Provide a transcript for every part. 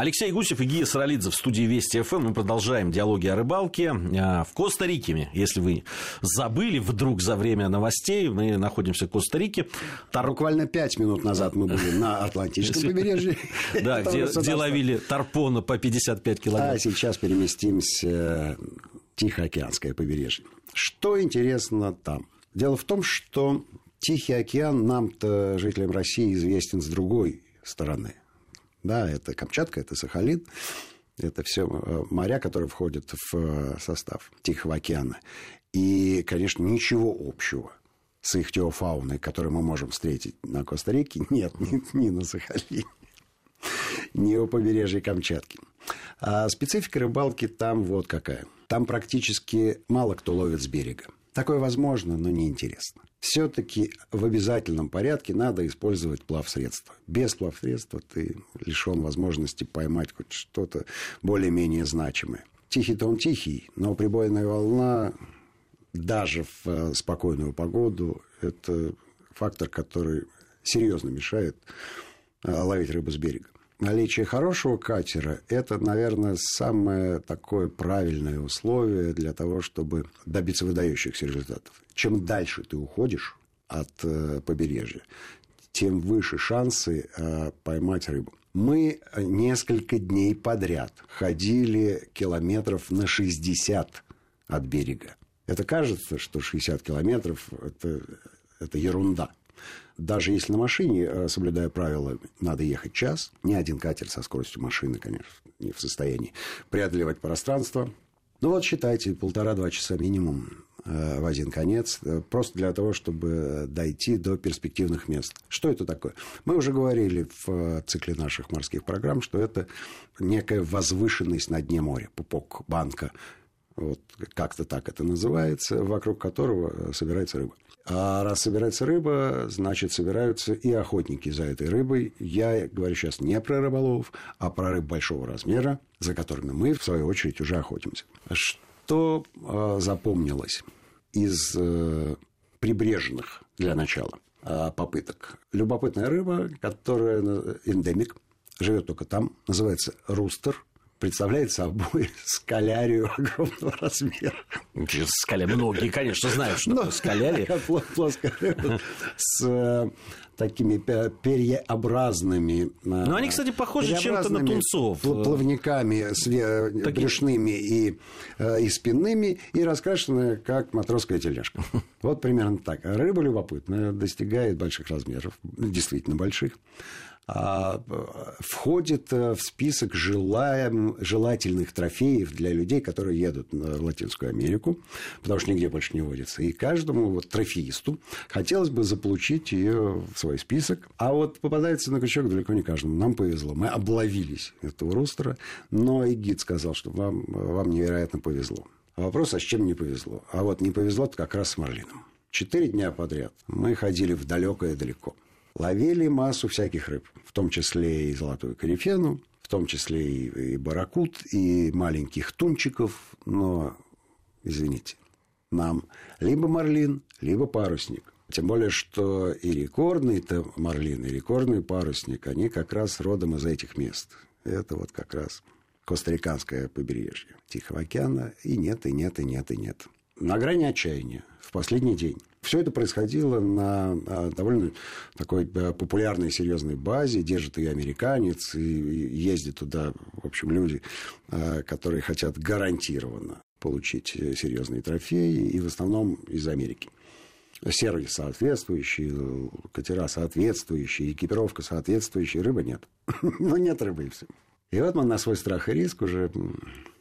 Алексей Гусев и Гия Саралидзе в студии Вести ФМ. Мы продолжаем диалоги о рыбалке. А, в Коста-Рике, если вы забыли вдруг за время новостей, мы находимся в Коста-Рике. Тар... Буквально пять минут назад мы были на Атлантическом побережье. Да, где ловили тарпона по 55 километров. А сейчас переместимся в Тихоокеанское побережье. Что интересно там? Дело в том, что Тихий океан нам-то, жителям России, известен с другой стороны. Да, это Камчатка, это Сахалин, это все э, моря, которые входят в э, состав Тихого океана. И, конечно, ничего общего с их теофауной, которую мы можем встретить на Коста-Рике, нет ни, ни на Сахалине, ни у побережья Камчатки. А специфика рыбалки там вот какая. Там практически мало кто ловит с берега. Такое возможно, но неинтересно. Все-таки в обязательном порядке надо использовать плавсредства. Без плавсредства ты лишен возможности поймать хоть что-то более-менее значимое. Тихий-то тихий, но прибойная волна даже в э, спокойную погоду – это фактор, который серьезно мешает э, ловить рыбу с берега наличие хорошего катера – это, наверное, самое такое правильное условие для того, чтобы добиться выдающихся результатов. Чем дальше ты уходишь от э, побережья, тем выше шансы э, поймать рыбу. Мы несколько дней подряд ходили километров на 60 от берега. Это кажется, что 60 километров это, это ерунда даже если на машине, э, соблюдая правила, надо ехать час, ни один катер со скоростью машины, конечно, не в состоянии преодолевать пространство. Ну вот считайте, полтора-два часа минимум э, в один конец, э, просто для того, чтобы дойти до перспективных мест. Что это такое? Мы уже говорили в цикле наших морских программ, что это некая возвышенность на дне моря, пупок банка, вот как-то так это называется, вокруг которого собирается рыба. А раз собирается рыба, значит, собираются и охотники за этой рыбой. Я говорю сейчас не про рыболовов, а про рыб большого размера, за которыми мы, в свою очередь, уже охотимся. Что э, запомнилось из э, прибрежных для начала э, попыток? Любопытная рыба, которая эндемик, живет только там, называется рустер – представляет собой скалярию огромного размера. Скаля... Многие, конечно, знают, что Но, скалярия. Плоская с э, такими перьеобразными... Э, Но они, кстати, похожи чем-то на тунцов. Плавниками све... брюшными и, э, и спинными, и раскрашенная, как матросская тележка. Вот примерно так. Рыба любопытная, достигает больших размеров, действительно больших. А, входит э, в список желаем, желательных трофеев для людей, которые едут в Латинскую Америку, потому что нигде больше не водится. И каждому вот трофеисту хотелось бы заполучить ее в свой список. А вот попадается на крючок далеко не каждому. Нам повезло. Мы обловились этого рустера, но и гид сказал, что вам, вам невероятно повезло. Вопрос, а с чем не повезло? А вот не повезло как раз с Марлином. Четыре дня подряд мы ходили в далекое далеко ловили массу всяких рыб, в том числе и золотую корифену, в том числе и, и баракут, и маленьких тунчиков, но, извините, нам либо марлин, либо парусник. Тем более, что и рекордный-то марлин, и рекордный парусник, они как раз родом из этих мест. Это вот как раз костариканское побережье Тихого океана. И нет, и нет, и нет, и нет. На грани отчаяния в последний день. Все это происходило на а, довольно такой популярной серьезной базе. Держит ее американец, и ездят туда, в общем, люди, а, которые хотят гарантированно получить э, серьезные трофеи, и в основном из Америки. Сервис соответствующий, катера соответствующие, экипировка соответствующая, рыбы нет. Ну, нет рыбы и все. И вот мы на свой страх и риск уже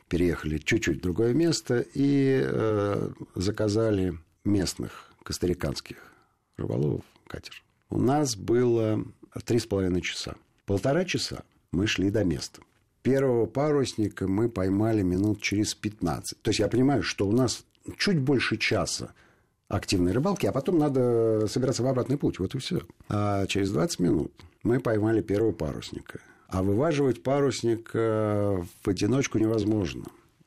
переехали чуть-чуть в другое место и э, заказали местных костариканских рыболовов катер. У нас было три с половиной часа. Полтора часа мы шли до места. Первого парусника мы поймали минут через 15. То есть я понимаю, что у нас чуть больше часа активной рыбалки, а потом надо собираться в обратный путь. Вот и все. А через 20 минут мы поймали первого парусника. А вываживать парусник в одиночку невозможно.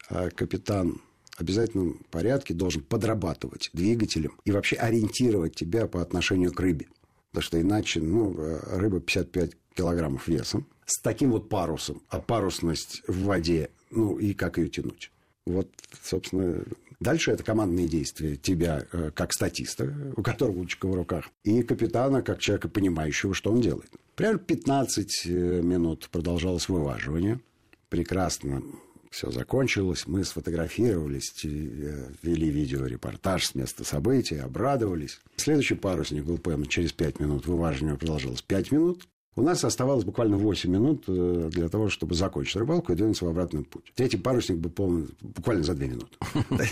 А капитан обязательном порядке должен подрабатывать двигателем и вообще ориентировать тебя по отношению к рыбе. Потому что иначе, ну, рыба 55 килограммов весом, с таким вот парусом, а парусность в воде, ну, и как ее тянуть? Вот, собственно, Дальше это командные действия тебя э, как статиста, у которого ручка в руках, и капитана как человека, понимающего, что он делает. Примерно 15 э, минут продолжалось вываживание. Прекрасно все закончилось. Мы сфотографировались, э, вели видеорепортаж с места событий, обрадовались. Следующий парусник был пойман через 5 минут. Вываживание продолжалось 5 минут. У нас оставалось буквально 8 минут э, для того, чтобы закончить рыбалку и двинуться в обратный путь. Третий парусник был полный буквально за 2 минуты.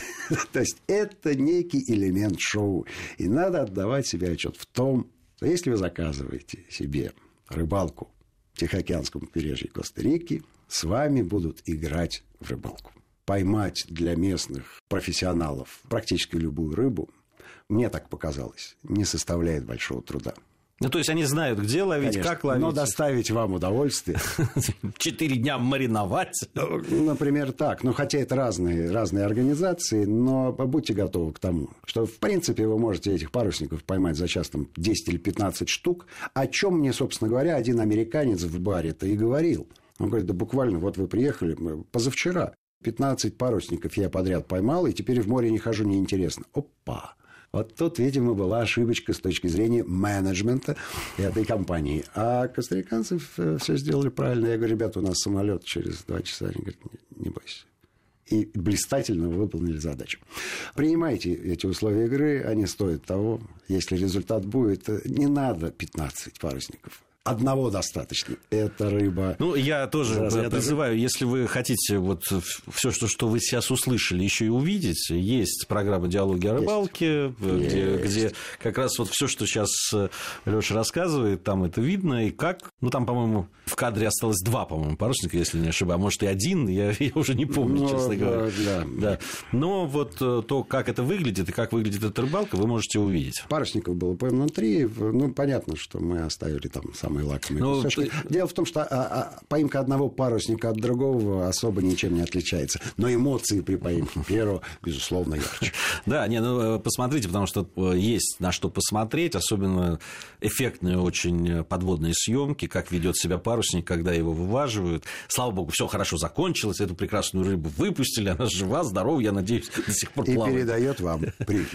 То есть это некий элемент шоу. И надо отдавать себе отчет в том, если вы заказываете себе рыбалку в Тихоокеанском побережье Коста-Рики, с вами будут играть в рыбалку. Поймать для местных профессионалов практически любую рыбу, мне так показалось, не составляет большого труда. Ну, то есть они знают, где ловить, Конечно, как ловить. Но доставить вам удовольствие. Четыре дня мариновать. Например, так. Ну, хотя это разные, разные организации, но будьте готовы к тому, что, в принципе, вы можете этих парусников поймать за час там, 10 или 15 штук, о чем мне, собственно говоря, один американец в баре-то и говорил. Он говорит, да буквально, вот вы приехали позавчера, 15 парусников я подряд поймал, и теперь в море не хожу, неинтересно. Опа! Вот тут, видимо, была ошибочка с точки зрения менеджмента этой компании. А костариканцы все сделали правильно. Я говорю, ребята, у нас самолет через два часа. Они говорят, не, не бойся и блистательно выполнили задачу. Принимайте эти условия игры, они стоят того. Если результат будет, не надо 15 парусников одного достаточно. Это рыба. Ну, я тоже призываю, если вы хотите вот все, что, что вы сейчас услышали, еще и увидеть, есть программа «Диалоги о рыбалке», где, где как раз вот все, что сейчас э, Леша рассказывает, там это видно, и как, ну, там, по-моему, в кадре осталось два, по-моему, парусника, если не ошибаюсь, а может и один, я, я уже не помню, Но, ну, честно говоря. Да. да. Но вот э, то, как это выглядит и как выглядит эта рыбалка, вы можете увидеть. Парусников было поймано три, ну, понятно, что мы оставили там самые лакомые ну, кусочки. Ты... Дело в том, что а, а, поимка одного парусника от другого особо ничем не отличается. Но эмоции при поимке первого, безусловно, ярче. Да, не, ну, э, посмотрите, потому что э, есть на что посмотреть, особенно эффектные очень подводные съемки, как ведет себя парусник, когда его вываживают. Слава богу, все хорошо закончилось, эту прекрасную рыбу выпустили, она жива, здорова, я надеюсь, до сих пор плавает. И передает вам привет.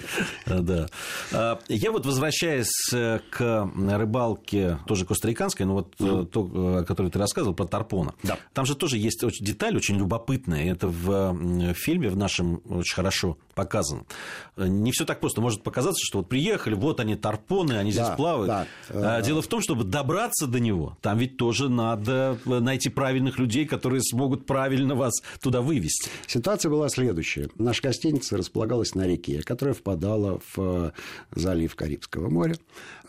Да. А, я вот возвращаясь э, к рыбалке, тоже костариканской, но вот mm. то, о которой ты рассказывал, про Тарпона. Да. Там же тоже есть деталь очень любопытная. Это в фильме в нашем очень хорошо показано. Не все так просто. Может показаться, что вот приехали, вот они Тарпоны, они здесь да, плавают. Да. Дело в том, чтобы добраться до него, там ведь тоже надо найти правильных людей, которые смогут правильно вас туда вывести. Ситуация была следующая. Наша гостиница располагалась на реке, которая впадала в залив Карибского моря.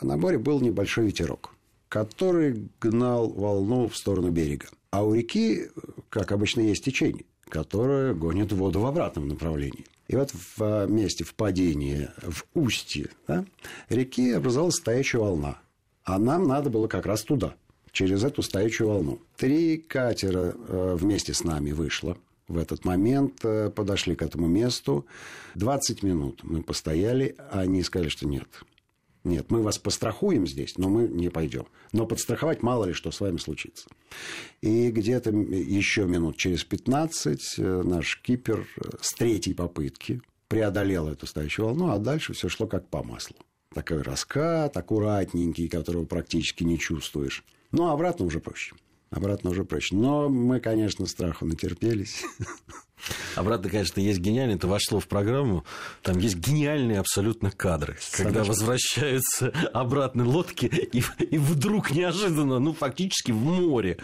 А на море был небольшой ветерок который гнал волну в сторону берега. А у реки, как обычно, есть течение, которое гонит воду в обратном направлении. И вот в месте впадения в устье да, реки образовалась стоячая волна. А нам надо было как раз туда, через эту стоячую волну. Три катера э, вместе с нами вышло. В этот момент э, подошли к этому месту. 20 минут мы постояли, а они сказали, что нет. Нет, мы вас пострахуем здесь, но мы не пойдем. Но подстраховать мало ли что с вами случится. И где-то еще минут через 15 э, наш кипер с третьей попытки преодолел эту стоящую волну, а дальше все шло как по маслу такой раскат, аккуратненький, которого практически не чувствуешь. Ну, а обратно уже проще. Обратно уже проще. Но мы, конечно, страху натерпелись. Обратно, конечно, есть гениальный, это вошло в программу. Там есть гениальные абсолютно кадры, когда возвращаются обратно лодки, и, и вдруг неожиданно, ну, фактически в море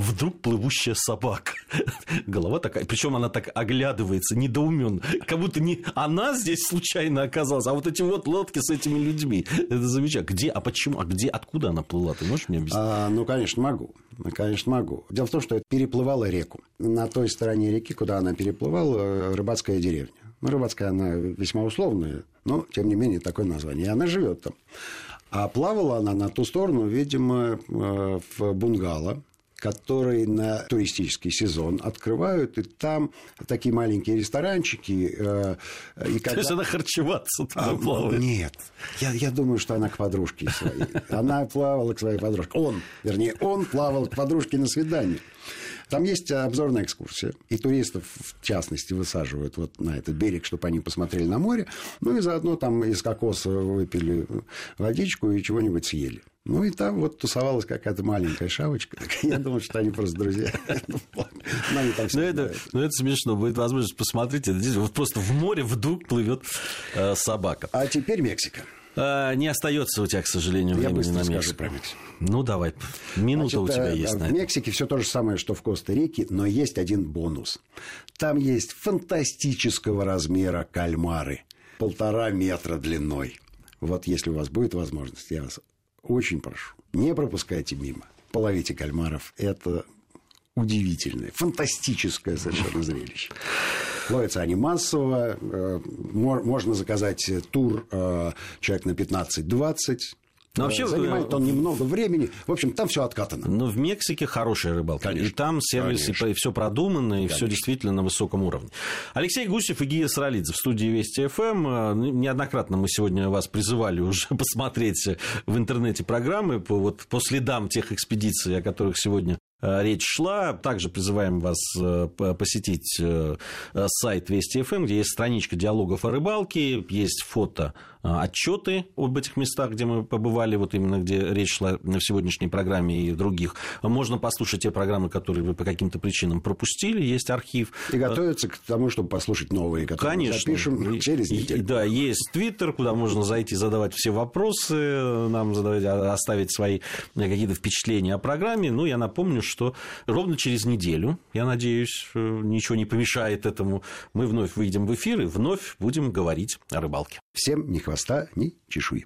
вдруг плывущая собака. Голова такая, причем она так оглядывается, недоуменно, как будто не она здесь случайно оказалась, а вот эти вот лодки с этими людьми. Это замечательно. Где, а почему, а где, откуда она плыла? Ты можешь мне объяснить? А, ну, конечно, могу. Конечно, могу. Дело в том, что это переплывала реку. На той стороне реки, куда она переплывала, рыбацкая деревня. Ну, рыбацкая она весьма условная, но, тем не менее, такое название. И она живет там. А плавала она на ту сторону, видимо, э, в бунгало, которые на туристический сезон открывают, и там такие маленькие ресторанчики. Э, и когда... То есть она харчеваться туда а, плавает? Нет. Я, я думаю, что она к подружке своей. Она плавала к своей подружке. Он, вернее, он плавал к подружке на свидание. Там есть обзорная экскурсия, и туристов, в частности, высаживают вот на этот берег, чтобы они посмотрели на море, ну и заодно там из кокоса выпили водичку и чего-нибудь съели. Ну, и там вот тусовалась какая-то маленькая шавочка. Я думал, что они просто друзья. Ну, это, ну, это смешно. Будет возможность посмотреть. Здесь вот просто в море вдруг плывет э, собака. А теперь Мексика. А, не остается у тебя, к сожалению, Я времени на Мексику. про Мексику. Ну, давай. Минута Значит, у тебя э, есть. В Мексике все то же самое, что в Коста-Рике, но есть один бонус. Там есть фантастического размера кальмары. Полтора метра длиной. Вот если у вас будет возможность, я вас очень прошу, не пропускайте мимо. Половите кальмаров. Это удивительное, фантастическое совершенно зрелище. Ловятся они массово. Э, можно заказать тур э, человек на 15-20. Но вообще, Занимает он немного времени. В общем, там все откатано. Но в Мексике хорошая рыбалка. Конечно. И там сервис, Конечно. и все продумано, и все действительно на высоком уровне. Алексей Гусев и Гия Саралидзе в студии Вести ФМ. Эм. Неоднократно мы сегодня вас призывали уже посмотреть в интернете программы по, вот, по следам тех экспедиций, о которых сегодня Э, речь шла. Также призываем вас э, посетить э, сайт Вести ФМ, где есть страничка диалогов о рыбалке, есть фото отчеты об этих местах, где мы побывали, вот именно где речь шла в сегодняшней программе и в других. Можно послушать те программы, которые вы по каким-то причинам пропустили, есть архив. И готовиться к тому, чтобы послушать новые, которые Конечно. мы запишем через неделю. И, да, есть Твиттер, куда можно зайти, задавать все вопросы, нам задавать, оставить свои какие-то впечатления о программе. Ну, я напомню, что ровно через неделю, я надеюсь, э, ничего не помешает этому, мы вновь выйдем в эфир и вновь будем говорить о рыбалке. Всем ни хвоста, ни чешуи.